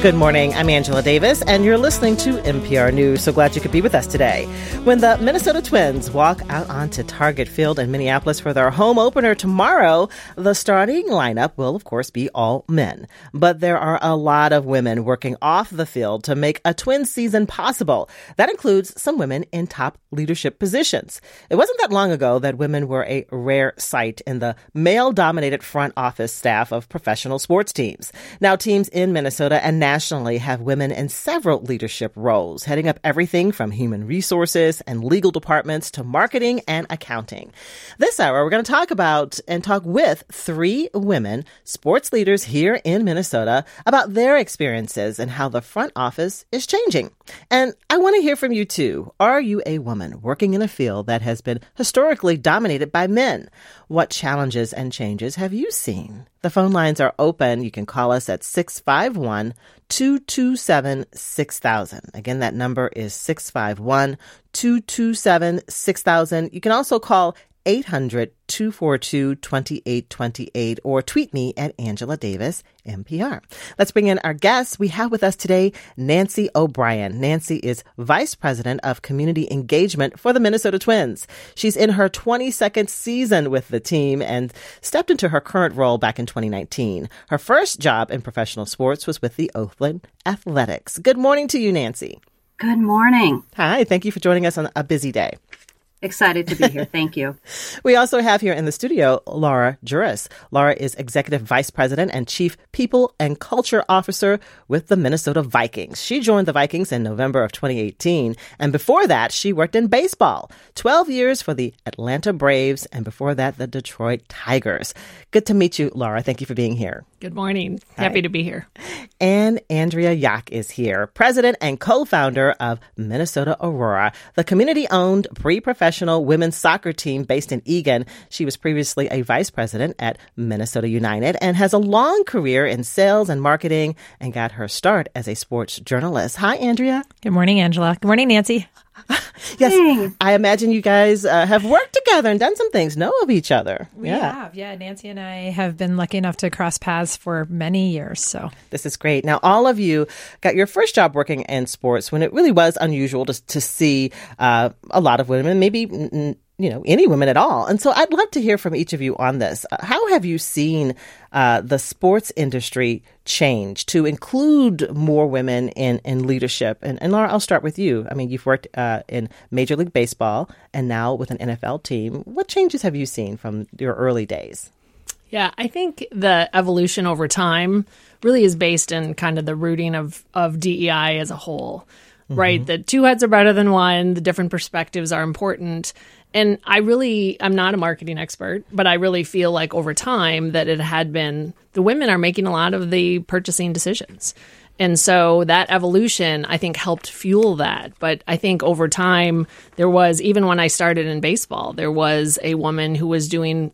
Good morning. I'm Angela Davis, and you're listening to MPR News. So glad you could be with us today. When the Minnesota Twins walk out onto Target Field in Minneapolis for their home opener tomorrow, the starting lineup will, of course, be all men. But there are a lot of women working off the field to make a twin season possible. That includes some women in top leadership positions. It wasn't that long ago that women were a rare sight in the male dominated front office staff of professional sports teams. Now, teams in Minnesota and nationally have women in several leadership roles, heading up everything from human resources and legal departments to marketing and accounting. This hour, we're going to talk about and talk with three women, sports leaders here in Minnesota, about their experiences and how the front office is changing. And I want to hear from you too. Are you a woman working in a field that has been historically dominated by men? What challenges and changes have you seen? The phone lines are open. You can call us at 651 227 6000. Again, that number is 651 227 6000. You can also call 800 242 2828 or tweet me at Angela Davis, MPR. Let's bring in our guests. We have with us today Nancy O'Brien. Nancy is Vice President of Community Engagement for the Minnesota Twins. She's in her 22nd season with the team and stepped into her current role back in 2019. Her first job in professional sports was with the Oakland Athletics. Good morning to you, Nancy. Good morning. Hi, thank you for joining us on a busy day. Excited to be here. Thank you. we also have here in the studio Laura Juras. Laura is Executive Vice President and Chief People and Culture Officer with the Minnesota Vikings. She joined the Vikings in November of 2018. And before that, she worked in baseball 12 years for the Atlanta Braves and before that, the Detroit Tigers. Good to meet you, Laura. Thank you for being here. Good morning. Happy to be here. And Andrea Yoch is here, President and co founder of Minnesota Aurora, the community owned pre professional professional women's soccer team based in Eagan. She was previously a vice president at Minnesota United and has a long career in sales and marketing and got her start as a sports journalist. Hi, Andrea. Good morning, Angela. Good morning, Nancy. yes. I imagine you guys uh, have worked together and done some things, know of each other. We yeah. have, yeah. Nancy and I have been lucky enough to cross paths for many years. So this is great. Now, all of you got your first job working in sports when it really was unusual to to see uh, a lot of women, maybe. N- you know any women at all and so i'd love to hear from each of you on this uh, how have you seen uh, the sports industry change to include more women in, in leadership and, and laura i'll start with you i mean you've worked uh, in major league baseball and now with an nfl team what changes have you seen from your early days yeah i think the evolution over time really is based in kind of the rooting of, of dei as a whole right? Mm-hmm. The two heads are better than one. The different perspectives are important. And I really, I'm not a marketing expert, but I really feel like over time that it had been the women are making a lot of the purchasing decisions. And so that evolution, I think, helped fuel that. But I think over time, there was, even when I started in baseball, there was a woman who was doing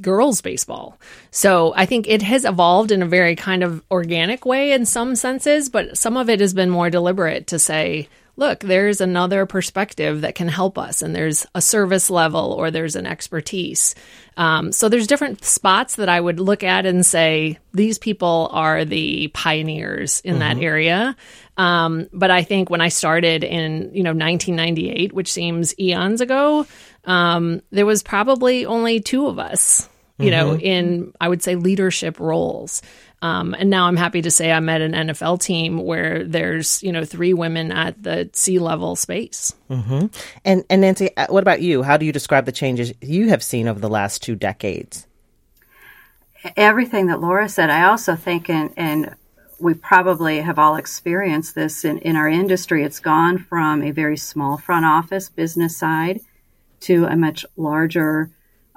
girls baseball. So I think it has evolved in a very kind of organic way in some senses, but some of it has been more deliberate to say, look, there's another perspective that can help us, and there's a service level or there's an expertise. Um, so there's different spots that I would look at and say these people are the pioneers in mm-hmm. that area. Um, but I think when I started in you know 1998, which seems eons ago, um, there was probably only two of us you know, mm-hmm. in I would say leadership roles. Um, and now I'm happy to say I'm at an NFL team where there's you know three women at the C level space. Mm-hmm. And and Nancy, uh, what about you? How do you describe the changes you have seen over the last two decades? Everything that Laura said, I also think, and and we probably have all experienced this in, in our industry. It's gone from a very small front office business side to a much larger,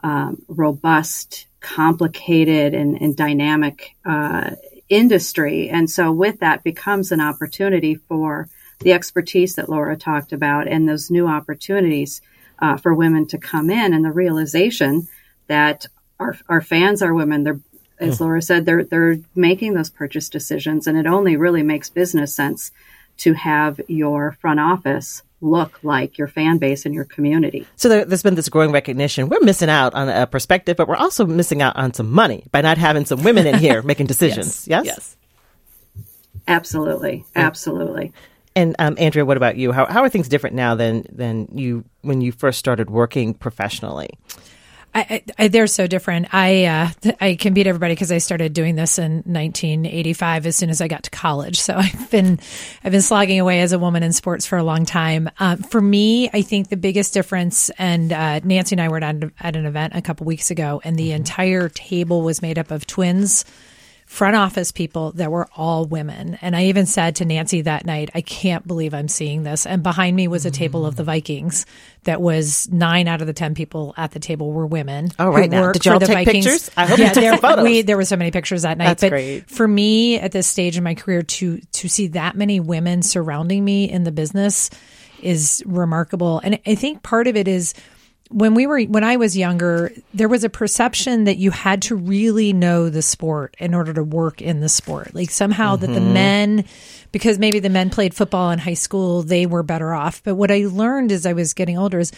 um, robust complicated and, and dynamic uh, industry. And so, with that, becomes an opportunity for the expertise that Laura talked about and those new opportunities uh, for women to come in, and the realization that our, our fans are women. They're, as hmm. Laura said, they're they're making those purchase decisions, and it only really makes business sense to have your front office look like your fan base and your community. So there, has been this growing recognition. We're missing out on a perspective, but we're also missing out on some money by not having some women in here making decisions. yes. Yes. yes? Absolutely, absolutely. And um, Andrea, what about you? How how are things different now than than you when you first started working professionally? I, I, they're so different. I uh, I can beat everybody because I started doing this in 1985 as soon as I got to college. So I've been I've been slogging away as a woman in sports for a long time. Uh, for me, I think the biggest difference, and uh, Nancy and I were at, at an event a couple weeks ago, and the mm-hmm. entire table was made up of twins front office people that were all women. And I even said to Nancy that night, I can't believe I'm seeing this. And behind me was a table of the Vikings that was nine out of the 10 people at the table were women. Oh, right now. Did y'all take Vikings. pictures? I hope yeah, you took there, photos. We, there were so many pictures that night. That's but great. for me at this stage in my career to, to see that many women surrounding me in the business is remarkable. And I think part of it is when we were when I was younger, there was a perception that you had to really know the sport in order to work in the sport. Like somehow mm-hmm. that the mm-hmm. men because maybe the men played football in high school, they were better off. But what I learned as I was getting older is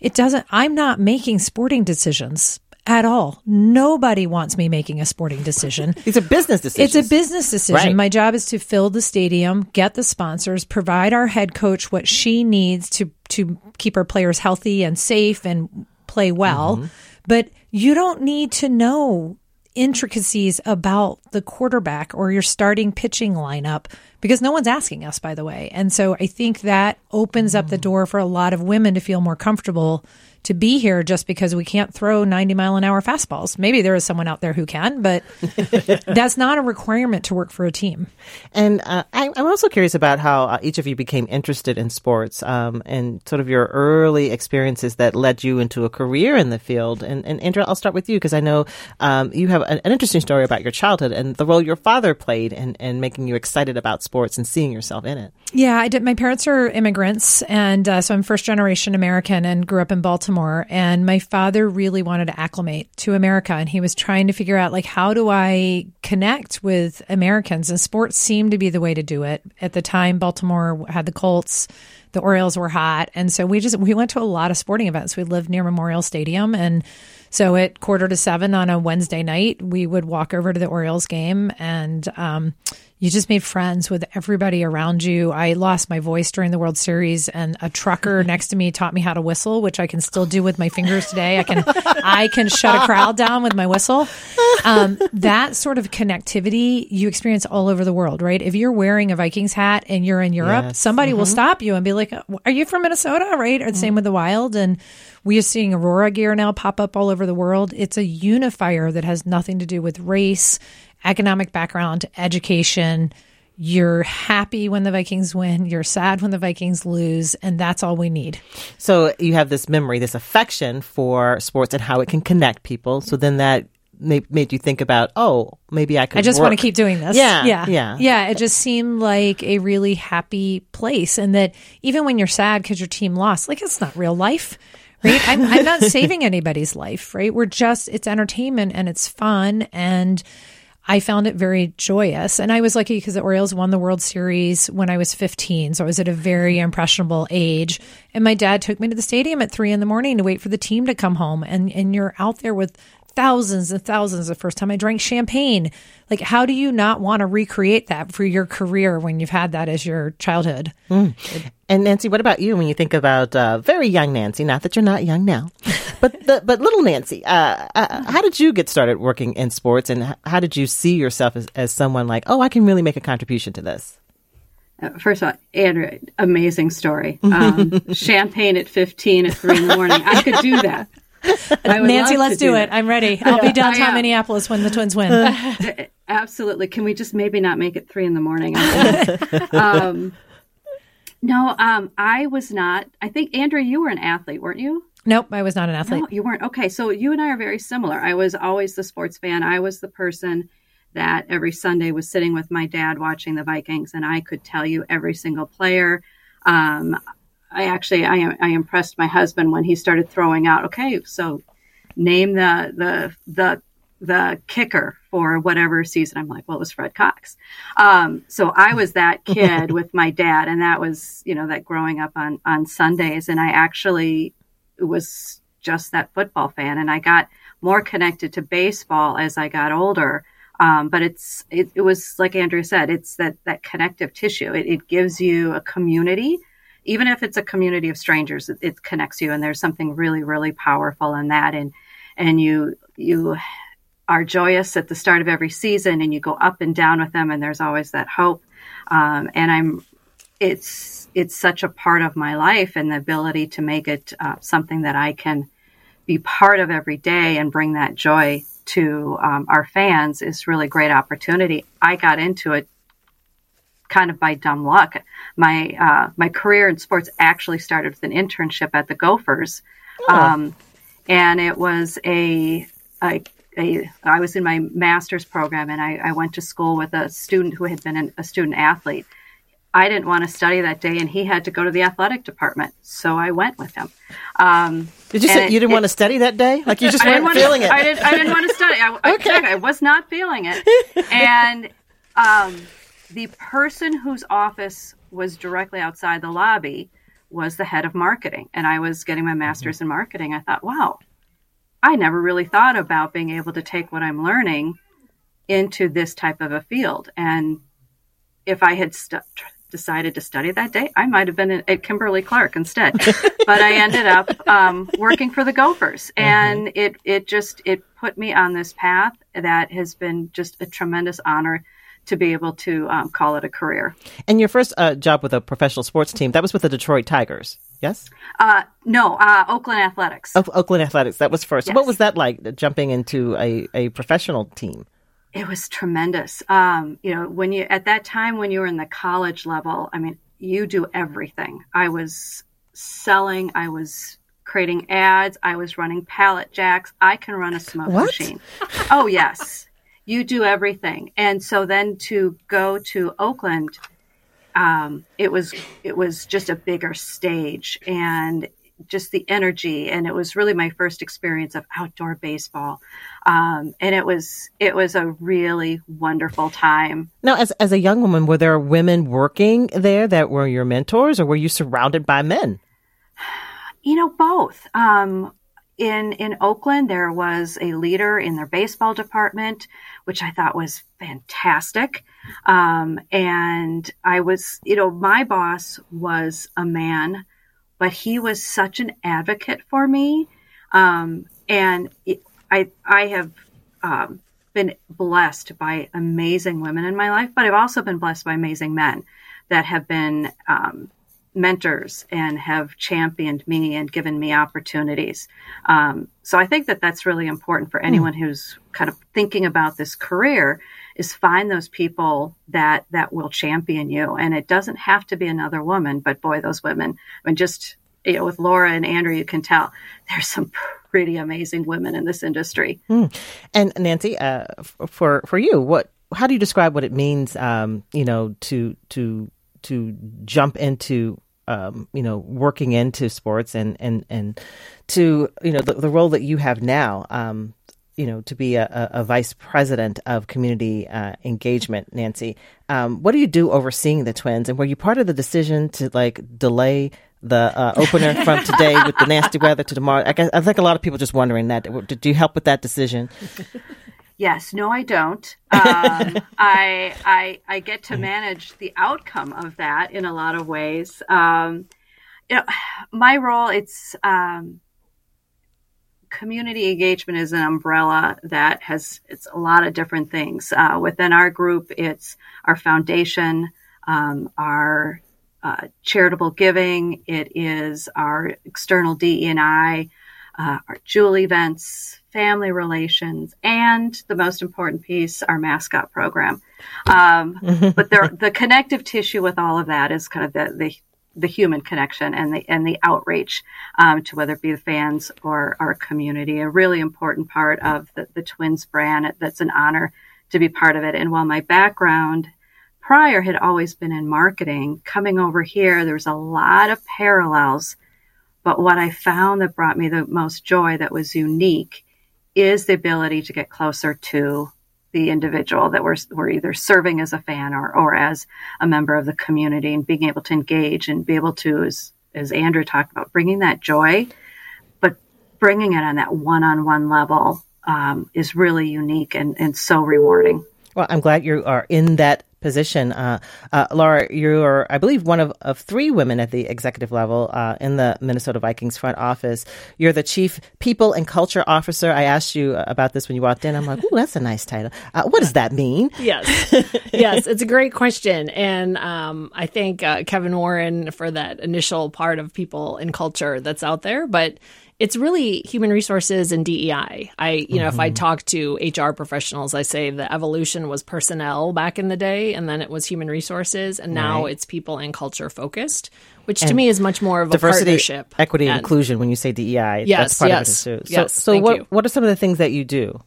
it doesn't I'm not making sporting decisions at all. Nobody wants me making a sporting decision. It's a business decision. It's a business decision. Right. My job is to fill the stadium, get the sponsors, provide our head coach what she needs to to keep our players healthy and safe and play well. Mm-hmm. But you don't need to know intricacies about the quarterback or your starting pitching lineup because no one's asking us by the way. And so I think that opens up the mm. door for a lot of women to feel more comfortable to be here just because we can't throw 90 mile an hour fastballs. Maybe there is someone out there who can, but that's not a requirement to work for a team. And uh, I, am also curious about how uh, each of you became interested in sports um, and sort of your early experiences that led you into a career in the field. And, and Andrea, I'll start with you because I know um, you have an, an, interesting story about your childhood and the role your father played in, in making you excited about sports and seeing yourself in it. Yeah, I did. My parents are immigrants, and uh, so I'm first generation American and grew up in Baltimore. Baltimore and my father really wanted to acclimate to America and he was trying to figure out like how do I connect with Americans and sports seemed to be the way to do it. At the time Baltimore had the Colts, the Orioles were hot and so we just we went to a lot of sporting events. We lived near Memorial Stadium and so at quarter to seven on a Wednesday night, we would walk over to the Orioles game and um, you just made friends with everybody around you. I lost my voice during the World Series, and a trucker next to me taught me how to whistle, which I can still do with my fingers today. I can I can shut a crowd down with my whistle. Um, that sort of connectivity you experience all over the world, right? If you're wearing a Vikings hat and you're in Europe, yes. somebody mm-hmm. will stop you and be like, "Are you from Minnesota?" Right? Or the mm-hmm. same with the Wild, and we are seeing Aurora gear now pop up all over the world. It's a unifier that has nothing to do with race economic background, education. You're happy when the Vikings win. You're sad when the Vikings lose. And that's all we need. So you have this memory, this affection for sports and how it can connect people. So then that made you think about, oh, maybe I could. I just work. want to keep doing this. Yeah, yeah, yeah, yeah. It just seemed like a really happy place, and that even when you're sad because your team lost, like it's not real life, right? I'm, I'm not saving anybody's life, right? We're just it's entertainment and it's fun, and I found it very joyous. And I was lucky because the Orioles won the World Series when I was 15. So I was at a very impressionable age. And my dad took me to the stadium at three in the morning to wait for the team to come home. And, and you're out there with thousands and thousands the first time I drank champagne. Like, how do you not want to recreate that for your career when you've had that as your childhood? Mm. And Nancy, what about you when you think about uh, very young Nancy? Not that you're not young now, but the, but little Nancy. Uh, uh, how did you get started working in sports, and how did you see yourself as, as someone like, oh, I can really make a contribution to this? Uh, first of all, Andrea, amazing story. Um, champagne at 15 at 3 in the morning. I could do that. Nancy, let's do, do it. I'm ready. I'll be downtown Minneapolis when the Twins win. Absolutely. Can we just maybe not make it three in the morning? um, no, um, I was not. I think Andrea, you were an athlete, weren't you? Nope, I was not an athlete. No, you weren't. Okay, so you and I are very similar. I was always the sports fan. I was the person that every Sunday was sitting with my dad watching the Vikings, and I could tell you every single player. Um, I actually I, I impressed my husband when he started throwing out. Okay, so name the the the the kicker for whatever season. I'm like, well, it was Fred Cox. Um, so I was that kid with my dad, and that was you know that growing up on on Sundays, and I actually was just that football fan, and I got more connected to baseball as I got older. Um, but it's it, it, was like Andrea said, it's that that connective tissue. It, it, gives you a community, even if it's a community of strangers. It, it, connects you, and there's something really really powerful in that. And and you you are joyous at the start of every season, and you go up and down with them, and there's always that hope. Um, and I'm it's it's such a part of my life, and the ability to make it uh, something that I can be part of every day and bring that joy to um, our fans is really great opportunity. I got into it kind of by dumb luck. My uh, my career in sports actually started with an internship at the Gophers, oh. um, and it was a, a, a I was in my master's program, and I, I, went to school with a student who had been an, a student athlete, I didn't want to study that day, and he had to go to the athletic department, so I went with him. Um, Did you say you didn't it, want to study that day? Like you just weren't feeling to, it? I didn't. I didn't want to study. I, okay. I, I was not feeling it, and um, the person whose office was directly outside the lobby was the head of marketing, and I was getting my master's mm-hmm. in marketing. I thought, wow, I never really thought about being able to take what I'm learning into this type of a field, and if I had st- decided to study that day, I might have been at Kimberly Clark instead. but I ended up um, working for the Gophers, mm-hmm. and mm-hmm. it it just it put me on this path that has been just a tremendous honor to be able to um, call it a career. And your first uh, job with a professional sports team that was with the Detroit Tigers. Yes. Uh, no, uh, Oakland Athletics. Oh, Oakland Athletics. That was first. Yes. What was that like, jumping into a, a professional team? It was tremendous. Um, you know, when you at that time when you were in the college level, I mean, you do everything. I was selling, I was creating ads, I was running pallet jacks. I can run a smoke what? machine. Oh yes, you do everything. And so then to go to Oakland, um, it was it was just a bigger stage, and just the energy. And it was really my first experience of outdoor baseball. Um, and it was it was a really wonderful time. Now as, as a young woman were there women working there that were your mentors or were you surrounded by men? You know both. Um, in in Oakland there was a leader in their baseball department which I thought was fantastic um, and I was you know my boss was a man but he was such an advocate for me. Um, and it, I, I have um, been blessed by amazing women in my life, but I've also been blessed by amazing men that have been um, mentors and have championed me and given me opportunities. Um, so I think that that's really important for anyone mm. who's kind of thinking about this career is find those people that that will champion you and it doesn't have to be another woman but boy those women i mean just you know with laura and andrea you can tell there's some pretty amazing women in this industry mm. and nancy uh, for for you what how do you describe what it means um, you know to to to jump into um, you know, working into sports and and and to you know the, the role that you have now. Um, you know, to be a, a, vice president of community uh, engagement, Nancy. Um, what do you do overseeing the twins? And were you part of the decision to like delay the uh, opener from today with the nasty weather to tomorrow? I, guess, I think a lot of people just wondering that. Did you help with that decision? Yes, no, I don't. Um, I, I, I get to manage the outcome of that in a lot of ways. Um, you know, my role, it's um, community engagement is an umbrella that has it's a lot of different things uh, within our group it's our foundation um, our uh, charitable giving it is our external DE&I uh, our jewel events family relations and the most important piece our mascot program um, but there, the connective tissue with all of that is kind of the, the the human connection and the and the outreach um, to whether it be the fans or our community. A really important part of the, the Twins brand. That's an honor to be part of it. And while my background prior had always been in marketing, coming over here, there's a lot of parallels. But what I found that brought me the most joy that was unique is the ability to get closer to the individual that we're, we're either serving as a fan or, or as a member of the community and being able to engage and be able to, as, as Andrea talked about, bringing that joy, but bringing it on that one on one level um, is really unique and, and so rewarding. Well, I'm glad you are in that position. Uh, uh, Laura, you're, I believe, one of, of three women at the executive level uh, in the Minnesota Vikings front office. You're the chief people and culture officer. I asked you about this when you walked in. I'm like, ooh, that's a nice title. Uh, what does that mean? Yes. yes, it's a great question. And um, I thank uh, Kevin Warren for that initial part of people and culture that's out there. But it's really human resources and DEI. I, you know, mm-hmm. if I mm-hmm. talk to HR professionals, I say the evolution was personnel back in the day, and then it was human resources, and now right. it's people and culture focused, which and to me is much more of a diversity, partnership. equity, and inclusion. When you say DEI, yes, that's part yes, of it too. So, yes, so what you. what are some of the things that you do?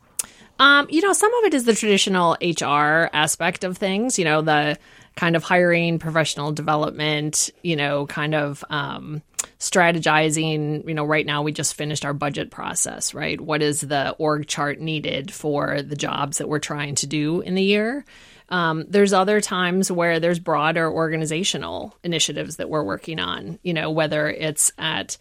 Um, you know, some of it is the traditional HR aspect of things. You know, the kind of hiring, professional development, you know, kind of um, strategizing. You know, right now we just finished our budget process, right? What is the org chart needed for the jobs that we're trying to do in the year? Um, there's other times where there's broader organizational initiatives that we're working on, you know, whether it's at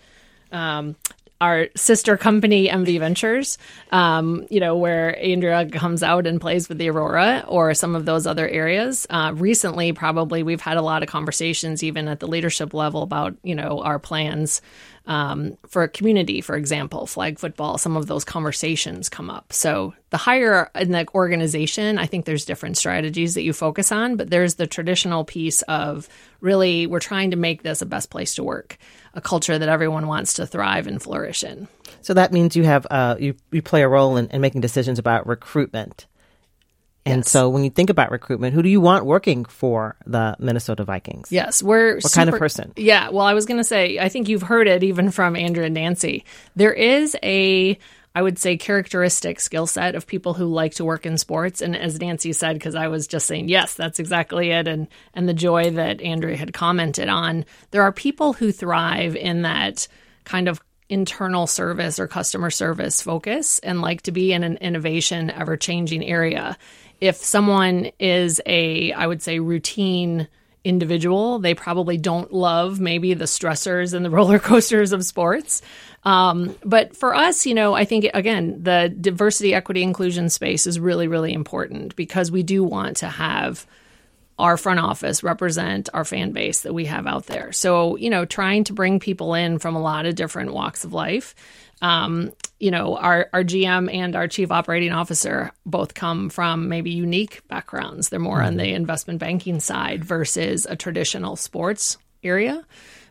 um, our sister company, MV Ventures, um, you know, where Andrea comes out and plays with the Aurora or some of those other areas. Uh, recently, probably we've had a lot of conversations, even at the leadership level, about, you know, our plans um, for a community, for example, flag football, some of those conversations come up. So the higher in the organization, I think there's different strategies that you focus on, but there's the traditional piece of really we're trying to make this a best place to work, a culture that everyone wants to thrive and flourish in. So that means you have uh, you you play a role in, in making decisions about recruitment. And yes. so when you think about recruitment, who do you want working for the Minnesota Vikings? Yes, we're What super, kind of person? Yeah, well, I was going to say, I think you've heard it even from Andrea and Nancy. There is a I would say characteristic skill set of people who like to work in sports. And as Nancy said, because I was just saying, yes, that's exactly it. And, and the joy that Andrea had commented on, there are people who thrive in that kind of internal service or customer service focus and like to be in an innovation, ever changing area if someone is a, I would say, routine individual, they probably don't love maybe the stressors and the roller coasters of sports. Um, but for us, you know, I think, again, the diversity, equity, inclusion space is really, really important because we do want to have our front office represent our fan base that we have out there. So, you know, trying to bring people in from a lot of different walks of life um, you know, our, our GM and our chief operating officer both come from maybe unique backgrounds. They're more mm-hmm. on the investment banking side versus a traditional sports area.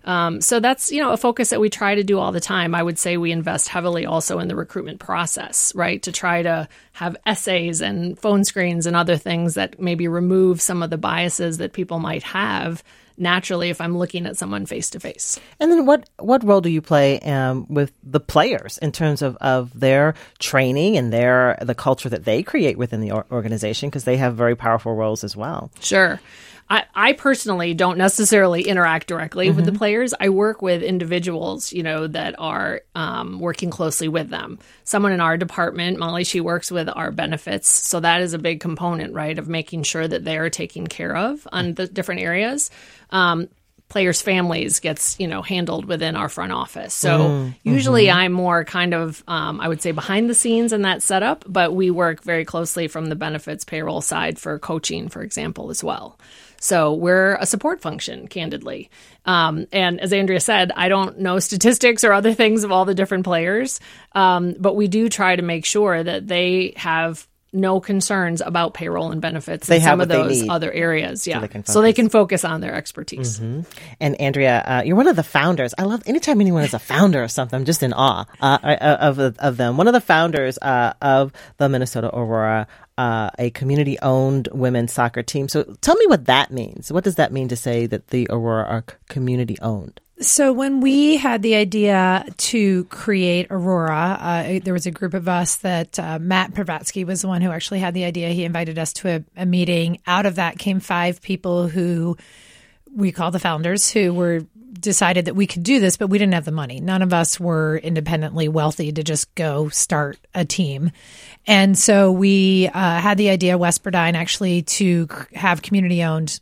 Um, so that's you know a focus that we try to do all the time. I would say we invest heavily also in the recruitment process, right? To try to have essays and phone screens and other things that maybe remove some of the biases that people might have naturally if I'm looking at someone face to face. And then what what role do you play um, with the players in terms of, of their training and their the culture that they create within the organization because they have very powerful roles as well. Sure. I, I personally don't necessarily interact directly mm-hmm. with the mm-hmm. players. I work with individuals, you know, that are um, working closely with them. Someone in our department, Molly, she works with our benefits. So that is a big component, right, of making sure that they are taken care of on the different areas. Um, players' families gets you know handled within our front office. So mm, usually mm-hmm. I'm more kind of um, I would say behind the scenes in that setup, but we work very closely from the benefits payroll side for coaching, for example, as well. So we're a support function, candidly. Um, and as Andrea said, I don't know statistics or other things of all the different players, um, but we do try to make sure that they have no concerns about payroll and benefits they in some of those other areas. Yeah. So they, so they, can focus on their expertise. Mm-hmm. And Andrea, uh, you're one of the founders. I love anytime anyone is a founder of something, I'm just in awe uh, uh of, of them. One of the founders uh, of the Minnesota Aurora, uh, a community owned women's soccer team. So tell me what that means. What does that mean to say that the Aurora are community owned? So when we had the idea to create Aurora, uh, there was a group of us that uh, Matt Pravatsky was the one who actually had the idea. He invited us to a, a meeting. Out of that came five people who we call the founders, who were decided that we could do this, but we didn't have the money. None of us were independently wealthy to just go start a team. And so we uh, had the idea, Wes Burdine, actually to have community owned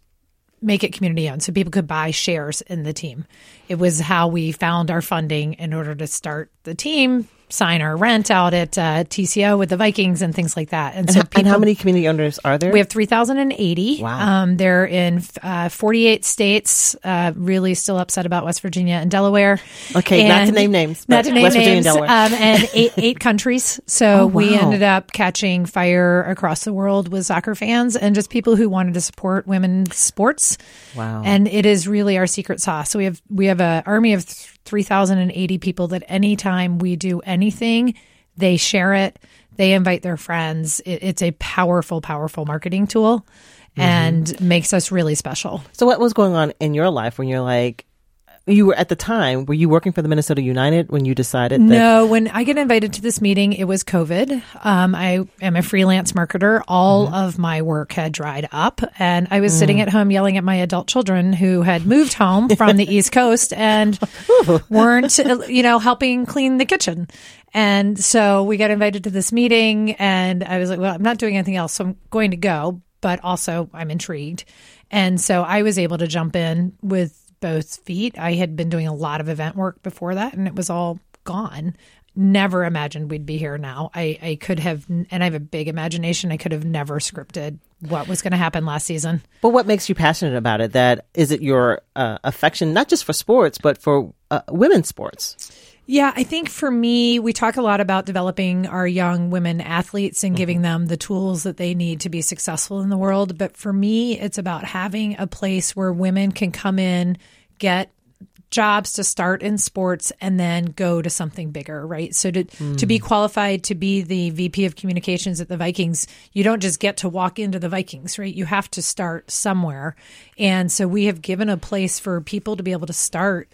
make it community owned so people could buy shares in the team. It was how we found our funding in order to start the team, sign our rent out at uh, TCO with the Vikings and things like that. And, and, so and how many community owners are there? We have 3,080. Wow. Um, they're in uh, 48 states, uh, really still upset about West Virginia and Delaware. Okay, and not to name names. Not to name West names. Virginia and Delaware. Um, and eight, eight countries. So oh, wow. we ended up catching fire across the world with soccer fans and just people who wanted to support women's sports. Wow. And it is really our secret sauce. So we have, we have an army of 3,080 people that anytime we do anything, they share it, they invite their friends. It, it's a powerful, powerful marketing tool mm-hmm. and makes us really special. So, what was going on in your life when you're like, you were at the time were you working for the minnesota united when you decided that- no when i get invited to this meeting it was covid um, i am a freelance marketer all mm-hmm. of my work had dried up and i was mm. sitting at home yelling at my adult children who had moved home from the east coast and weren't you know helping clean the kitchen and so we got invited to this meeting and i was like well i'm not doing anything else so i'm going to go but also i'm intrigued and so i was able to jump in with both feet. I had been doing a lot of event work before that, and it was all gone. Never imagined we'd be here now. I, I could have, and I have a big imagination. I could have never scripted what was going to happen last season. But what makes you passionate about it? That is it your uh, affection, not just for sports, but for uh, women's sports? Yeah, I think for me, we talk a lot about developing our young women athletes and giving mm-hmm. them the tools that they need to be successful in the world. But for me, it's about having a place where women can come in, get jobs to start in sports and then go to something bigger, right? So to mm. to be qualified to be the VP of communications at the Vikings, you don't just get to walk into the Vikings, right? You have to start somewhere. And so we have given a place for people to be able to start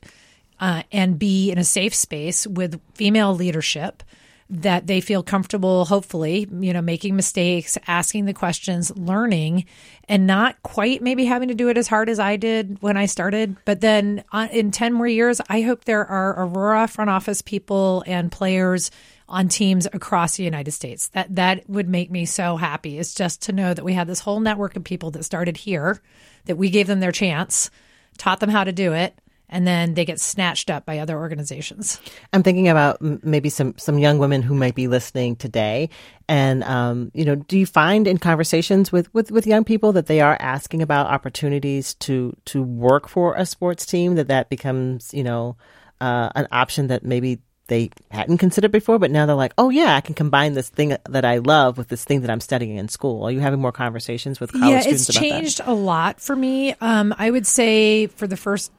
uh, and be in a safe space with female leadership that they feel comfortable, hopefully, you know, making mistakes, asking the questions, learning, and not quite maybe having to do it as hard as I did when I started. But then uh, in 10 more years, I hope there are Aurora front office people and players on teams across the United States. That that would make me so happy. Is just to know that we had this whole network of people that started here, that we gave them their chance, taught them how to do it, and then they get snatched up by other organizations. I'm thinking about maybe some some young women who might be listening today, and um, you know, do you find in conversations with, with with young people that they are asking about opportunities to to work for a sports team that that becomes you know uh, an option that maybe they hadn't considered before, but now they're like, oh yeah, I can combine this thing that I love with this thing that I'm studying in school. Are you having more conversations with college yeah, students about that? Yeah, it's changed a lot for me. Um, I would say for the first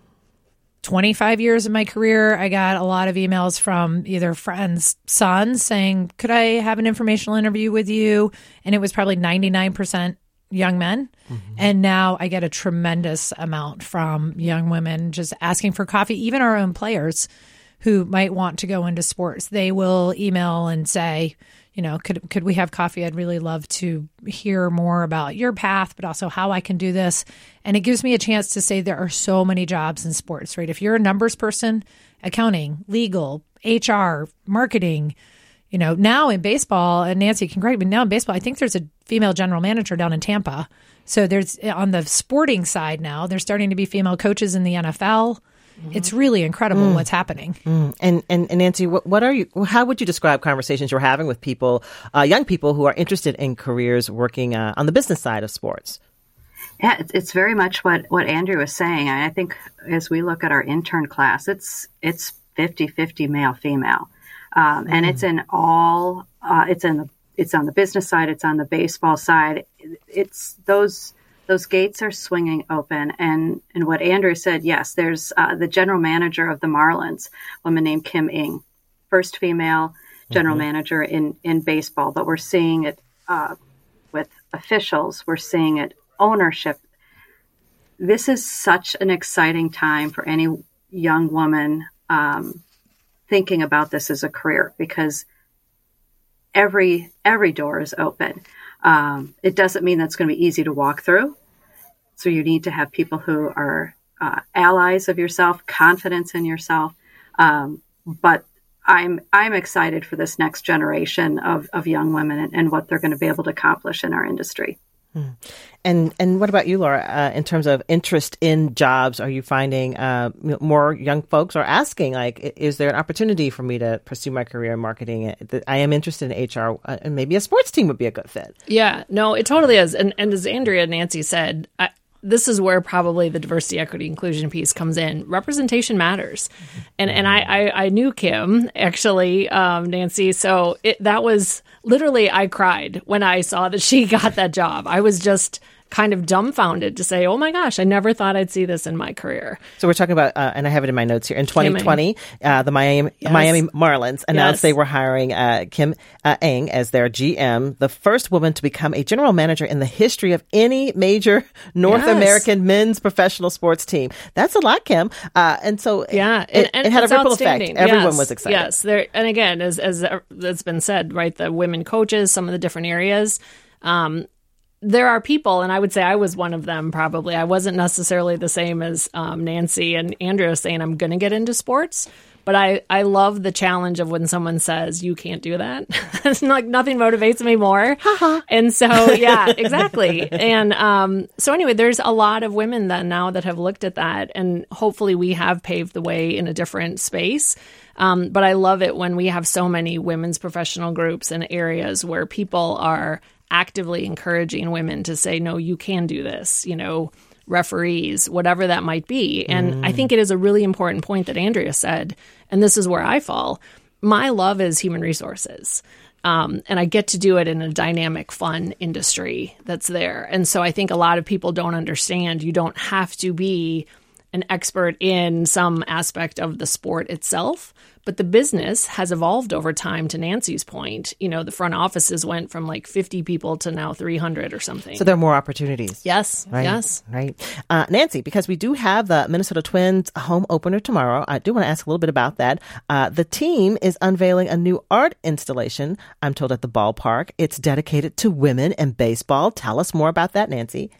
25 years of my career, I got a lot of emails from either friends' sons saying, Could I have an informational interview with you? And it was probably 99% young men. Mm-hmm. And now I get a tremendous amount from young women just asking for coffee, even our own players who might want to go into sports. They will email and say, you know, could could we have coffee? I'd really love to hear more about your path, but also how I can do this. And it gives me a chance to say there are so many jobs in sports, right? If you're a numbers person, accounting, legal, HR, marketing, you know, now in baseball, and Nancy can correct me, now in baseball, I think there's a female general manager down in Tampa. So there's on the sporting side now, there's starting to be female coaches in the NFL. It's really incredible mm. what's happening. Mm. And, and, and Nancy, what, what, are you? How would you describe conversations you're having with people, uh, young people who are interested in careers working uh, on the business side of sports? Yeah, it's very much what, what Andrea was saying. I think as we look at our intern class, it's it's 50-50 male female, um, and it's mm. in all. Uh, it's in the it's on the business side. It's on the baseball side. It's those those gates are swinging open. And, and what Andrea said, yes, there's uh, the general manager of the Marlins, a woman named Kim Ng, first female general mm-hmm. manager in, in baseball. But we're seeing it uh, with officials, we're seeing it ownership. This is such an exciting time for any young woman um, thinking about this as a career because every every door is open. Um, it doesn't mean that's going to be easy to walk through. So you need to have people who are uh, allies of yourself, confidence in yourself. Um, but I'm I'm excited for this next generation of, of young women and, and what they're going to be able to accomplish in our industry. And and what about you, Laura? Uh, in terms of interest in jobs, are you finding uh, more young folks are asking like, is there an opportunity for me to pursue my career in marketing? Uh, I am interested in HR, uh, and maybe a sports team would be a good fit. Yeah, no, it totally is. And and as Andrea and Nancy said, I, this is where probably the diversity, equity, inclusion piece comes in. Representation matters, and and I I, I knew Kim actually, um, Nancy. So it, that was literally I cried when I saw that she got that job. I was just kind of dumbfounded to say, "Oh my gosh, I never thought I'd see this in my career." So we're talking about, uh, and I have it in my notes here. In 2020, uh, the Miami Miami Marlins announced Yes. they were hiring uh, Kim uh, Ng as their GM, the first woman to become a general manager in the history of any major North Yes. American men's professional sports team. That's a lot, Kim. Uh, and so Yeah, it, it had a ripple effect. Everyone Yes, was excited. Yes, there, and again, as as it's been said, right, the women coaches, some of the different areas. Um, there are people, and I would say I was one of them. Probably, I wasn't necessarily the same as um, Nancy and Andrea saying I'm going to get into sports. But I, I love the challenge of when someone says you can't do that. it's like nothing motivates me more. and so yeah, exactly. and um, so anyway, there's a lot of women then now that have looked at that, and hopefully we have paved the way in a different space. Um, but I love it when we have so many women's professional groups and areas where people are actively encouraging women to say, no, you can do this, you know, referees, whatever that might be. And I think it is a really important point that Andrea said, and this is where I fall. My love is human resources. Um, and I get to do it in a dynamic, fun industry that's there. And so I think a lot of people don't understand you don't have to be an expert in some aspect of the sport itself, but the business has evolved over time to Nancy's point. You know, the front offices went from like 50 people to now 300 or something. So there are more opportunities. yes, Right. yes. Right. Uh, Nancy, because we do have the Minnesota Twins home opener tomorrow, I do want to ask a little bit about that. Uh, the team is unveiling a new art installation, I'm told, at the ballpark. It's dedicated to women and baseball. Tell us more about that, Nancy.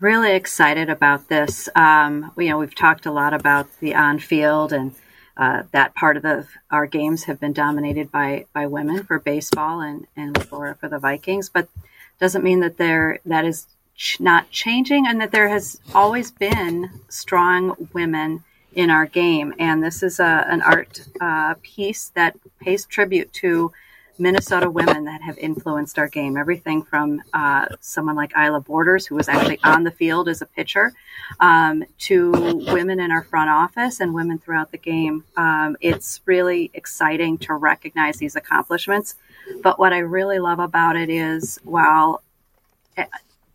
Really excited about this. Um, you know, we've talked a lot about the on-field, and uh, that part of the our games have been dominated by by women for baseball and and Laura for the Vikings. But doesn't mean that there that is ch- not changing, and that there has always been strong women in our game. And this is a, an art uh, piece that pays tribute to Minnesota women that have influenced our game. Everything from uh, someone like Ila Borders, who was actually on the field as a pitcher, um, to women in our front office and women throughout the game. Um, it's really exciting to recognize these accomplishments. But what I really love about it is while eh,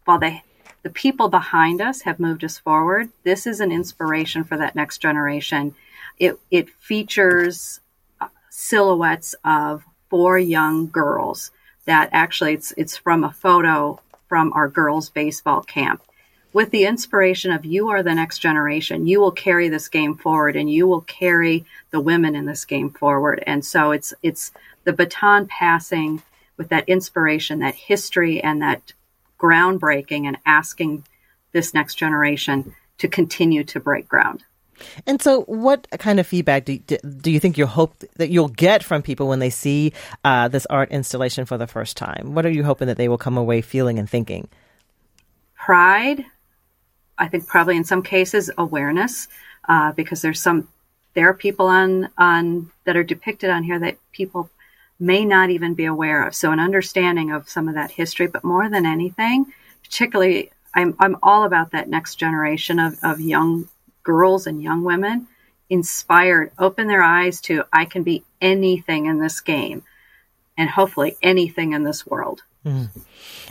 while they the people behind us have moved us forward, this is an inspiration for that next generation. It it features uh, silhouettes of four young girls that actually it's it's from a photo from our girls baseball camp. With the inspiration of you are the next generation you will carry this game forward and you will carry the women in this game forward. And so it's it's the baton passing with that inspiration that history and that groundbreaking and asking this next generation to continue to break ground And so, what kind of feedback do, do you think you hope that you'll get from people when they see uh, this art installation for the first time? What are you hoping that they will come away feeling and thinking? pride i think probably in some cases awareness uh, because there's some there are people on on that are depicted on here that people may not even be aware of so an understanding of some of that history but more than anything particularly i'm, I'm all about that next generation of, of young girls and young women inspired open their eyes to i can be anything in this game and hopefully anything in this world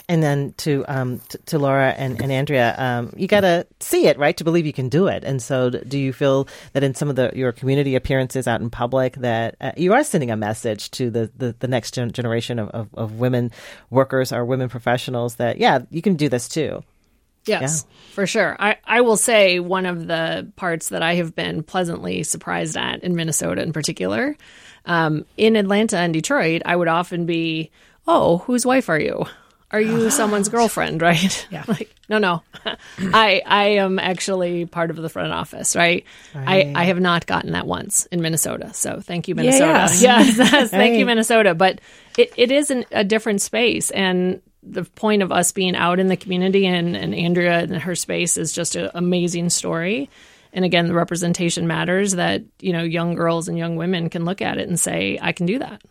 And then to um, t- to Laura and, and Andrea, um, you got to see it, right, to believe you can do it. And so, do you feel that in some of the your community appearances out in public that uh, you are sending a message to the the, the next gen- generation of, of, of women workers or women professionals that yeah, you can do this too. Yes, for sure. I, I will say one of the parts that I have been pleasantly surprised at in Minnesota in particular. Um, in Atlanta and Detroit, I would often be, oh, whose wife are you? Are you someone's girlfriend, right? Yeah. like, no, no. I I am actually part of the front office, right? I, I have not gotten that once in Minnesota. So thank you, Minnesota. yes. Yes, yes, thank Right. you, Minnesota. But it, it is an, a different space. And the point of us being out in the community and, and Andrea and her space is just an amazing story. And again, the representation matters that, you know, young girls and young women can look at it and say, I can do that.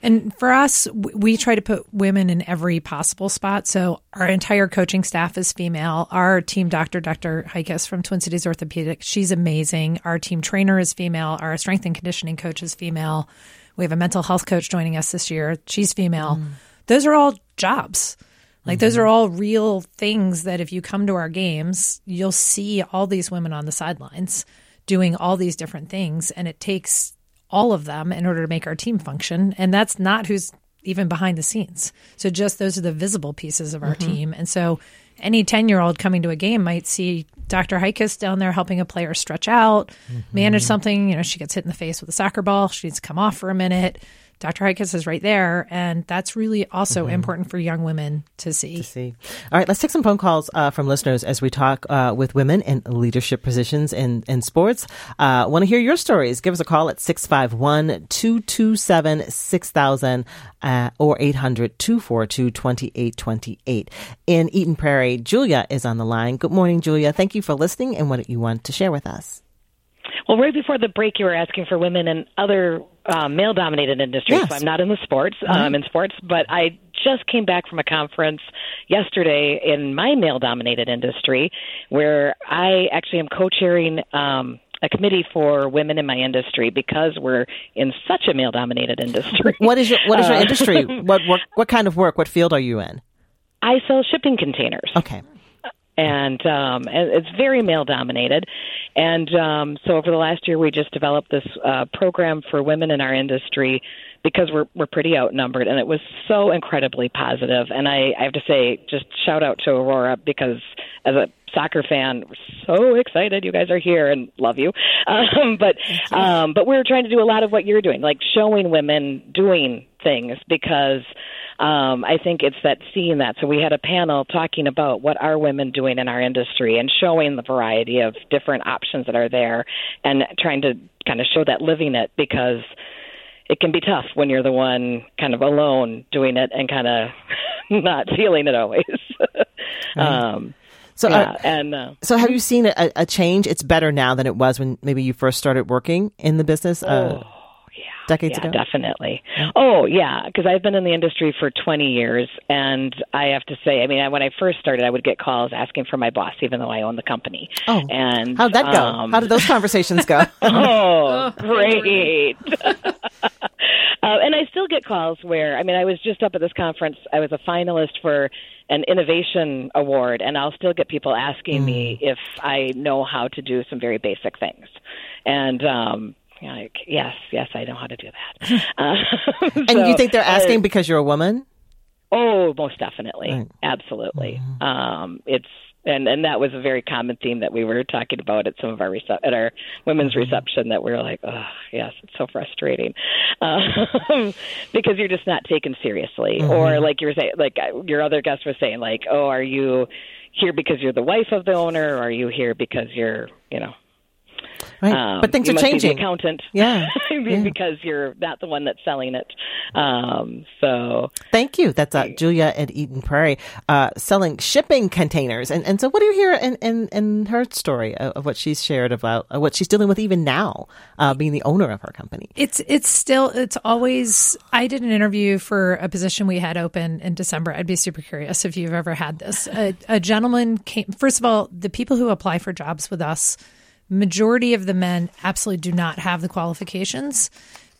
And for us, we try to put women in every possible spot. So our entire coaching staff is female. Our team doctor, Dr. Heikes from Twin Cities Orthopedic, she's amazing. Our team trainer is female. Our strength and conditioning coach is female. We have a mental health coach joining us this year. She's female. Mm. Those are all jobs. Like mm-hmm. those are all real things that if you come to our games, you'll see all these women on the sidelines doing all these different things. And it takes all of them in order to make our team function. And that's not who's even behind the scenes. So just those are the visible pieces of our mm-hmm. team. And so any 10 year old coming to a game might see Dr. Heikes down there helping a player stretch out, mm-hmm. manage something. You know, she gets hit in the face with a soccer ball. She needs to come off for a minute. Dr. Heikes is right there, and that's really also mm-hmm. important for young women to see. To see. All right, let's take some phone calls uh, from listeners as we talk uh, with women in leadership positions in, in sports. Uh, Want to hear your stories? Give us a call at 651 227 6000 uh, or 800 242 2828. In Eden Prairie, Julia is on the line. Good morning, Julia. Thank you for listening and what you want to share with us. Well, right before the break, you were asking for women in other uh, male-dominated industries. Yes. So I'm not in the sports. Mm-hmm. Um, in sports, but I just came back from a conference yesterday in my male-dominated industry, where I actually am co-chairing. Um, a committee for women in my industry because we're in such a male dominated industry. What is your what is your uh, industry? what, what what kind of work? What field are you in? I sell shipping containers. Okay and um, and it's very male dominated. And um, so over the last year, we just developed this uh, program for women in our industry because we're we're pretty outnumbered, and it was so incredibly positive. And I, I have to say, just shout out to Aurora because as a soccer fan, we're so excited you guys are here and love you. Um, but um, but we're trying to do a lot of what you're doing, like showing women doing things because um, I think it's that seeing that. So we had a panel talking about what are women doing in our industry and showing the variety of different options that are there and trying to kind of show that living it because it can be tough when you're the one kind of alone doing it and kind of not feeling it always. um, so, yeah, uh, and uh, so have you seen a, a, change? It's better now than it was when maybe you first started working in the business. Uh, oh decades yeah, ago? Definitely. Oh, yeah, because I've been in the industry for 20 years, and I have to say, I mean, when I first started, I would get calls asking for my boss, even though I own the company. Oh, and how'd that go? Um, How did those conversations go? oh, great. uh, and I still get calls where, I mean, I was just up at this conference. I was a finalist for an innovation award, and I'll still get people asking mm. me if I know how to do some very basic things. And um, like, yes, yes, I know how to do that. Uh, and so, you think they're asking uh, because you're a woman? Oh, most definitely, right. absolutely. Mm-hmm. Um, it's and and that was a very common theme that we were talking about at some of our rece- at our women's mm-hmm. reception that we are like, oh yes, it's so frustrating um, because you're just not taken seriously, mm-hmm. or like you were saying, like uh, your other guest was saying, like, oh, are you here because you're the wife of the owner, or are you here because you're, you know, Right. Um, but things are changing. accountant. Yeah. because you're not the one that's selling it. Um, so thank you. That's uh, Julia at Eden Prairie, uh, selling shipping containers. And and so what do you hear in, in, in her story of, of what she's shared about uh, what she's dealing with even now, uh, being the owner of her company? It's it's still it's always. I did an interview for a position we had open in December. I'd be super curious if you've ever had this. A, a gentleman came. First of all, the people who apply for jobs with us majority of the men absolutely do not have the qualifications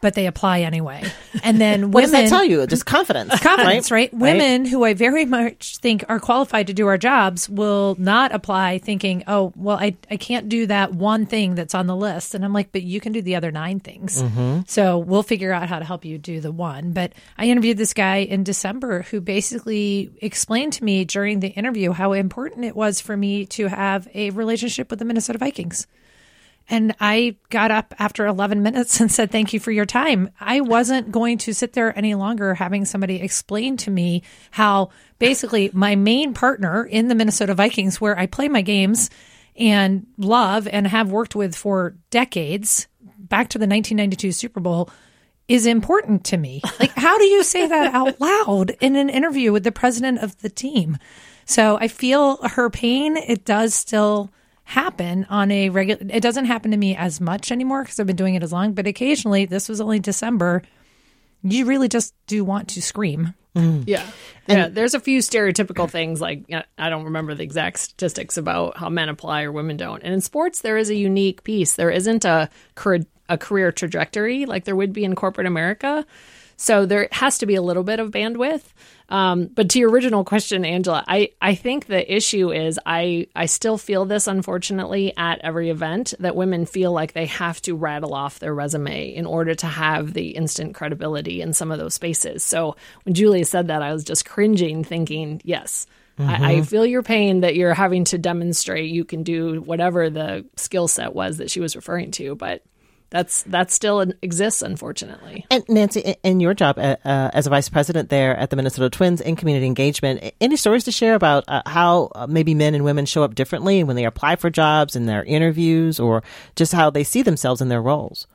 but they apply anyway. And then what women, does that tell you? Just confidence. Confidence, right? right? Women right? who I very much think are qualified to do our jobs will not apply thinking, oh, well, I, I can't do that one thing that's on the list. And I'm like, but you can do the other nine things. Mm-hmm. So we'll figure out how to help you do the one. But I interviewed this guy in December who basically explained to me during the interview how important it was for me to have a relationship with the Minnesota Vikings. And I got up after 11 minutes and said, Thank you for your time. I wasn't going to sit there any longer having somebody explain to me how basically my main partner in the Minnesota Vikings, where I play my games and love and have worked with for decades, back to the 1992 Super Bowl, is important to me. Like, how do you say that out loud in an interview with the president of the team? So I feel her pain. It does still happen on a regular, it doesn't happen to me as much anymore because I've been doing it as long, but occasionally, this was only December, you really just do want to scream. Mm. Yeah. And yeah. There's a few stereotypical things like I don't remember the exact statistics about how men apply or women don't. And in sports, there is a unique piece. There isn't a a career trajectory like there would be in corporate America. So there has to be a little bit of bandwidth. Um, but to your original question, Angela, I, I think the issue is I, I still feel this, unfortunately, at every event that women feel like they have to rattle off their resume in order to have the instant credibility in some of those spaces. So when Julia said that, I was just cringing, thinking, yes. Mm-hmm. I, feel your pain that you're having to demonstrate you can do whatever the skill set was that she was referring to, but that's that still exists, unfortunately. And Nancy, in your job uh, uh, as a vice president there at the Minnesota Twins in community engagement, any stories to share about uh, how uh, maybe men and women show up differently when they apply for jobs in their interviews, or just how they see themselves in their roles?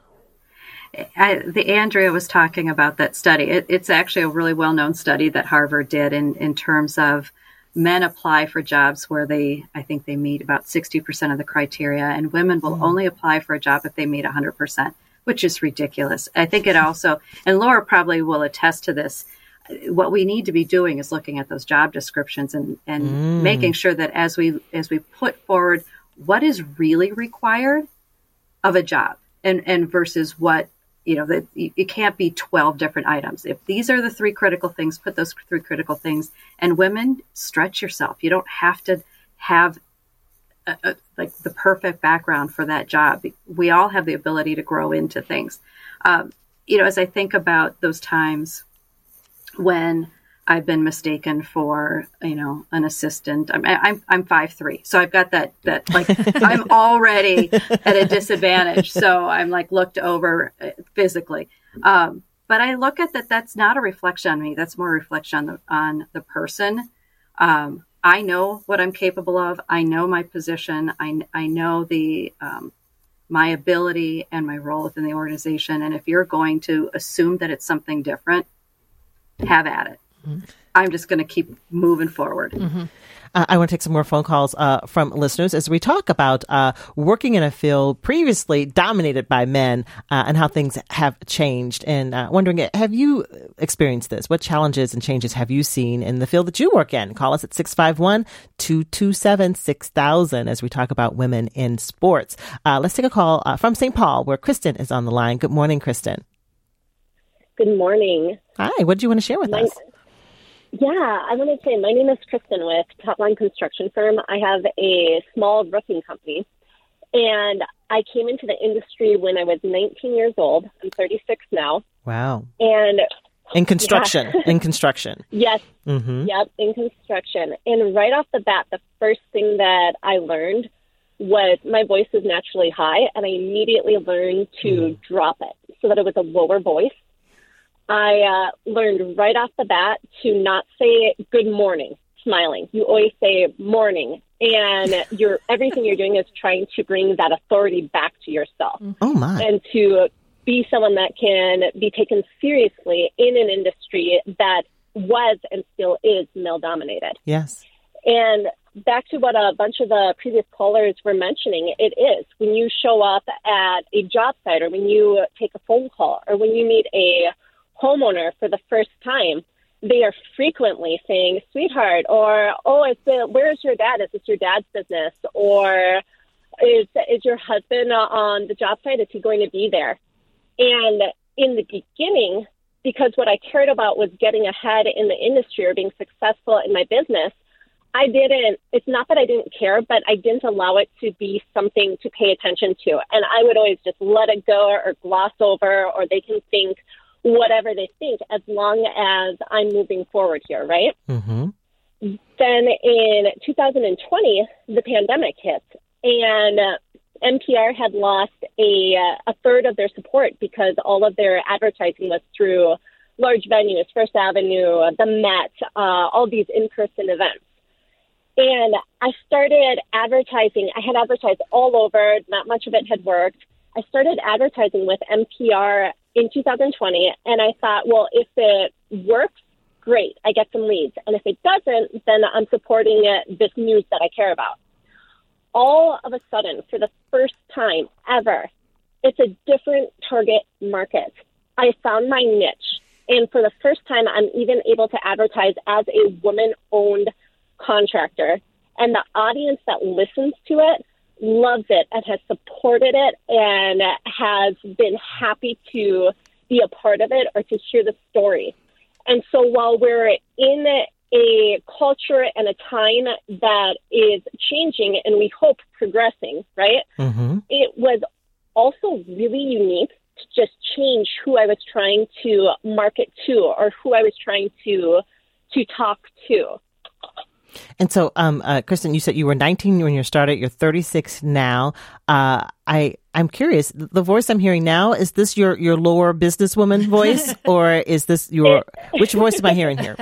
I, the Andrea was talking about that study. It, it's actually a really well-known study that Harvard did in in terms of men apply for jobs where they, I think they meet about 60% of the criteria, and women will mm. only apply for a job if they meet 100%, which is ridiculous. I think it also, and Laura probably will attest to this. What we need to be doing is looking at those job descriptions and, and mm. making sure that as we as we put forward what is really required of a job and, and versus what you know that it can't be 12 different items. If these are the three critical things put those three critical things. And women stretch yourself. You don't have to have a, a, like the perfect background for that job. We all have the ability to grow into things. Um, you know as i think about those times when I've been mistaken for, you know, an assistant. I'm I'm I'm five three, so I've got that that like I'm already at a disadvantage. So I'm like looked over uh, physically. Um, but I look at that. That's not a reflection on me. That's more a reflection on the on the person. Um, I know what I'm capable of. I know my position. I I know the um, my ability and my role within the organization. And if you're going to assume that it's something different, have at it. Mm-hmm. I'm just going to keep moving forward. Mm-hmm. Uh, I want to take some more phone calls uh, from listeners as we talk about uh, working in a field previously dominated by men uh, and how things have changed. And uh, wondering, have you experienced this? What challenges and changes have you seen in the field that you work in? Call us at 651 227 6000 as we talk about women in sports. Uh, let's take a call from St. Paul where Kristen is on the line. Good morning, Kristen. Good morning. Hi, what do you want to share with my, us? Yeah, I want to say my name is Kristen with Topline Construction Firm. I have a small roofing company, and I came into the industry when I was 19 years old. I'm 36 now. Wow. And in construction, yeah. in construction. Yes. Mm-hmm. Yep, in construction. And right off the bat, the first thing that I learned was my voice is naturally high, and I immediately learned to mm. drop it so that it was a lower voice I uh, learned right off the bat to not say good morning, smiling. You always say morning, and you're everything you're doing is trying to bring that authority back to yourself. Oh my! And to be someone that can be taken seriously in an industry that was and still is male dominated. Yes. And back to what a bunch of the previous callers were mentioning, it is when you show up at a job site or when you take a phone call or when you meet a homeowner for the first time, they are frequently saying, sweetheart, or, oh, it's a, where's your dad? Is this your dad's business? Or is, is your husband on the job site? Is he going to be there? And in the beginning, because what I cared about was getting ahead in the industry or being successful in my business, I didn't, it's not that I didn't care, but I didn't allow it to be something to pay attention to. And I would always just let it go or gloss over, or they can think, whatever they think as long as I'm moving forward here, right? Mm-hmm. Then in 2020, the pandemic hit, and uh, MPR had lost a, uh, a third of their support because all of their advertising was through large venues, First Avenue, the Met, uh, all these in person events. And I started advertising. I had advertised all over, not much of it had worked. I started advertising with MPR in 2020, and I thought, well, if it works, great, I get some leads. And if it doesn't, then I'm supporting it, this news that I care about. All of a sudden, for the first time ever, it's a different target market. I found my niche. And for the first time, I'm even able to advertise as a woman owned contractor. And the audience that listens to it loves it and has supported it and has been happy to be a part of it or to hear the story. And so while we're in a culture and a time that is changing and we hope progressing, right? Mm-hmm. It was also really unique to just change who I was trying to market to or who I was trying to to talk to. And so, um, uh, Kristen, you said you were 19 when you started. You're 36 now. Uh, I I'm curious. The voice I'm hearing now is this your your lower businesswoman voice, or is this your which voice am I hearing here?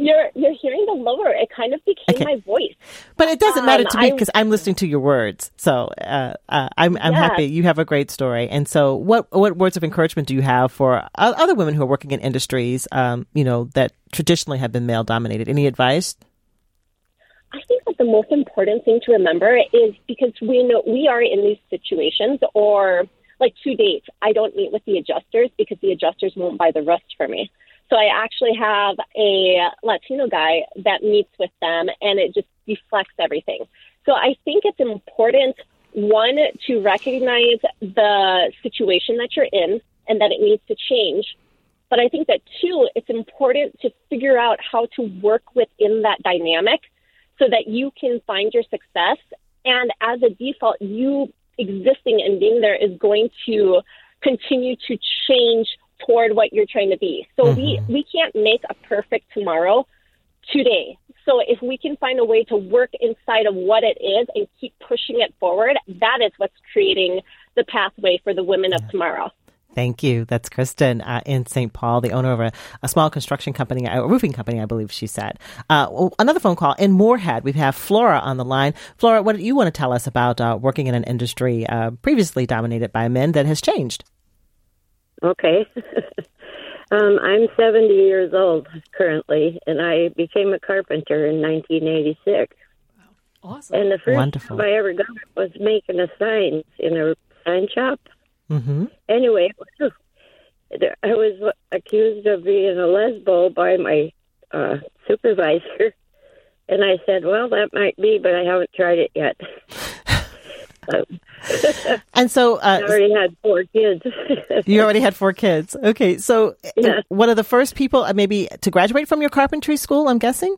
You're you're hearing the lower. It kind of became okay. my voice. But it doesn't um, matter to me because I'm listening to your words. So uh, uh, I'm I'm yeah. happy. You have a great story. And so, what what words of encouragement do you have for other women who are working in industries, um, you know, that traditionally have been male dominated? Any advice? I think that the most important thing to remember is because when we are in these situations, or like to date, I don't meet with the adjusters because the adjusters won't buy the rust for me. So I actually have a Latino guy that meets with them and it just deflects everything. So I think it's important, one, to recognize the situation that you're in and that it needs to change. But I think that two, it's important to figure out how to work within that dynamic so that you can find your success. And as a default, you existing and being there is going to continue to change toward what you're trying to be. So mm-hmm. we, we can't make a perfect tomorrow today. So if we can find a way to work inside of what it is and keep pushing it forward, that is what's creating the pathway for the women of tomorrow. Thank you. That's Kristen uh, in St. Paul, the owner of a, a, small construction company, a roofing company, I believe she said. Uh, another phone call in Moorhead. We have Flora on the line. Flora, what do you want to tell us about uh, working in an industry uh, previously dominated by men that has changed? Okay. um, I'm 70 years old currently, and I became a carpenter in 1986. Awesome. And the first Wonderful. job I ever got was making a sign in a sign shop. Mm-hmm. Anyway, I was accused of being a lesbo by my uh, supervisor. And I said, well, that might be, but I haven't tried it yet. and so uh, I already had four kids. you already had four kids. Okay, so yeah. one of the first people, uh, maybe to graduate from your carpentry school, I'm guessing.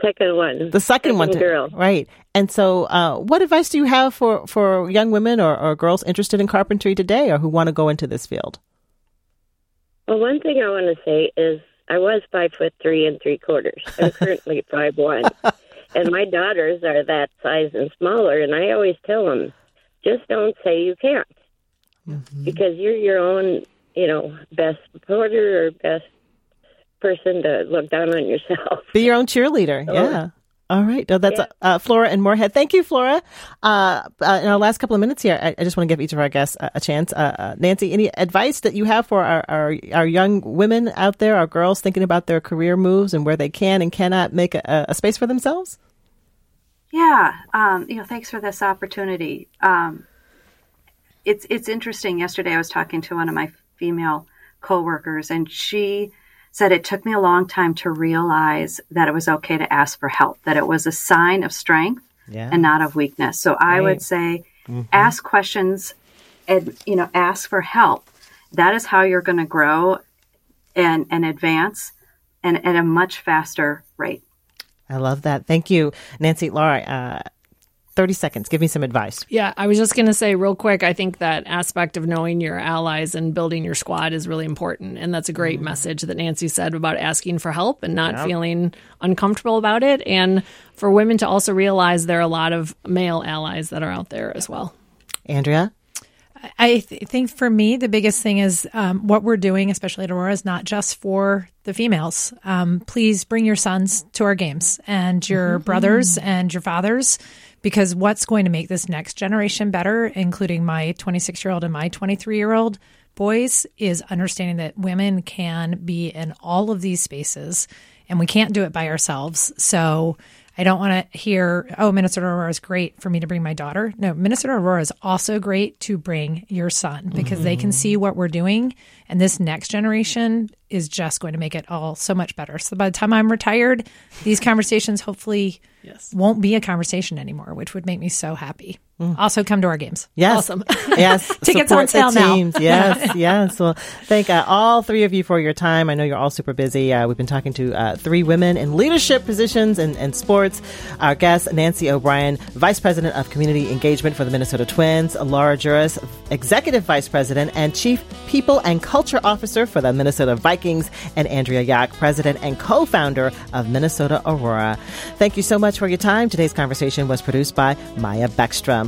Second one. The second, second one, to, girl. right? And so, uh, what advice do you have for for young women or, or girls interested in carpentry today, or who want to go into this field? Well, one thing I want to say is I was five foot three and three quarters. I'm currently five one and my daughters are that size and smaller, and I always tell them, just don't say you can't, mm-hmm. because you're your own, you know, best supporter or best person to look down on yourself. Be your own cheerleader. So, yeah. All right. That's yeah. uh, Flora and Moorhead. Thank you, Flora. Uh, uh, in our last couple of minutes here, I, I, just want to give each of our guests a, a chance. Uh, uh, Nancy, any advice that you have for our, our, our, young women out there, our girls thinking about their career moves and where they can and cannot make a, a space for themselves? Yeah. Um, you know, thanks for this opportunity. Um, it's, it's interesting. Yesterday I was talking to one of my female coworkers and she said it took me a long time to realize that it was okay to ask for help, that it was a sign of strength yeah. and not of weakness. So I would say mm-hmm. ask questions and, you know, ask for help. That is how you're going to grow and, and advance and at a much faster rate. I love that. Thank you, Nancy. Laura, uh, 30 seconds. Give me some advice. Yeah, I was just going to say real quick I think that aspect of knowing your allies and building your squad is really important. And that's a great mm. message that Nancy said about asking for help and not yep. feeling uncomfortable about it. And for women to also realize there are a lot of male allies that are out there as well. Andrea? I th- think for me, the biggest thing is um, what we're doing, especially at Aurora, is not just for the females. Um, please bring your sons to our games and your mm-hmm. brothers and your fathers, because what's going to make this next generation better, including my 26 year old and my 23 year old, boys is understanding that women can be in all of these spaces and we can't do it by ourselves. So I don't want to hear, oh, Minnesota Aurora is great for me to bring my daughter. No, Minnesota Aurora is also great to bring your son because mm-hmm. they can see what we're doing. And this next generation is just going to make it all so much better. So by the time I'm retired, these conversations hopefully yes. won't be a conversation anymore, which would make me so happy. Mm. Also, come to our games. Yes. Awesome. Yes. Tickets on sale now. Yes. yes. Well, thank uh, all three of you for your time. I know you're all super busy. Uh, we've been talking to uh, three women in leadership positions in, in sports. Our guest, Nancy O'Brien, Vice President of Community Engagement for the Minnesota Twins, Laura Juras, Executive Vice President and Chief People and Culture Officer for the Minnesota Vikings, and Andrea Yoch, President and co founder of Minnesota Aurora. Thank you so much for your time. Today's conversation was produced by Maya Beckstrom.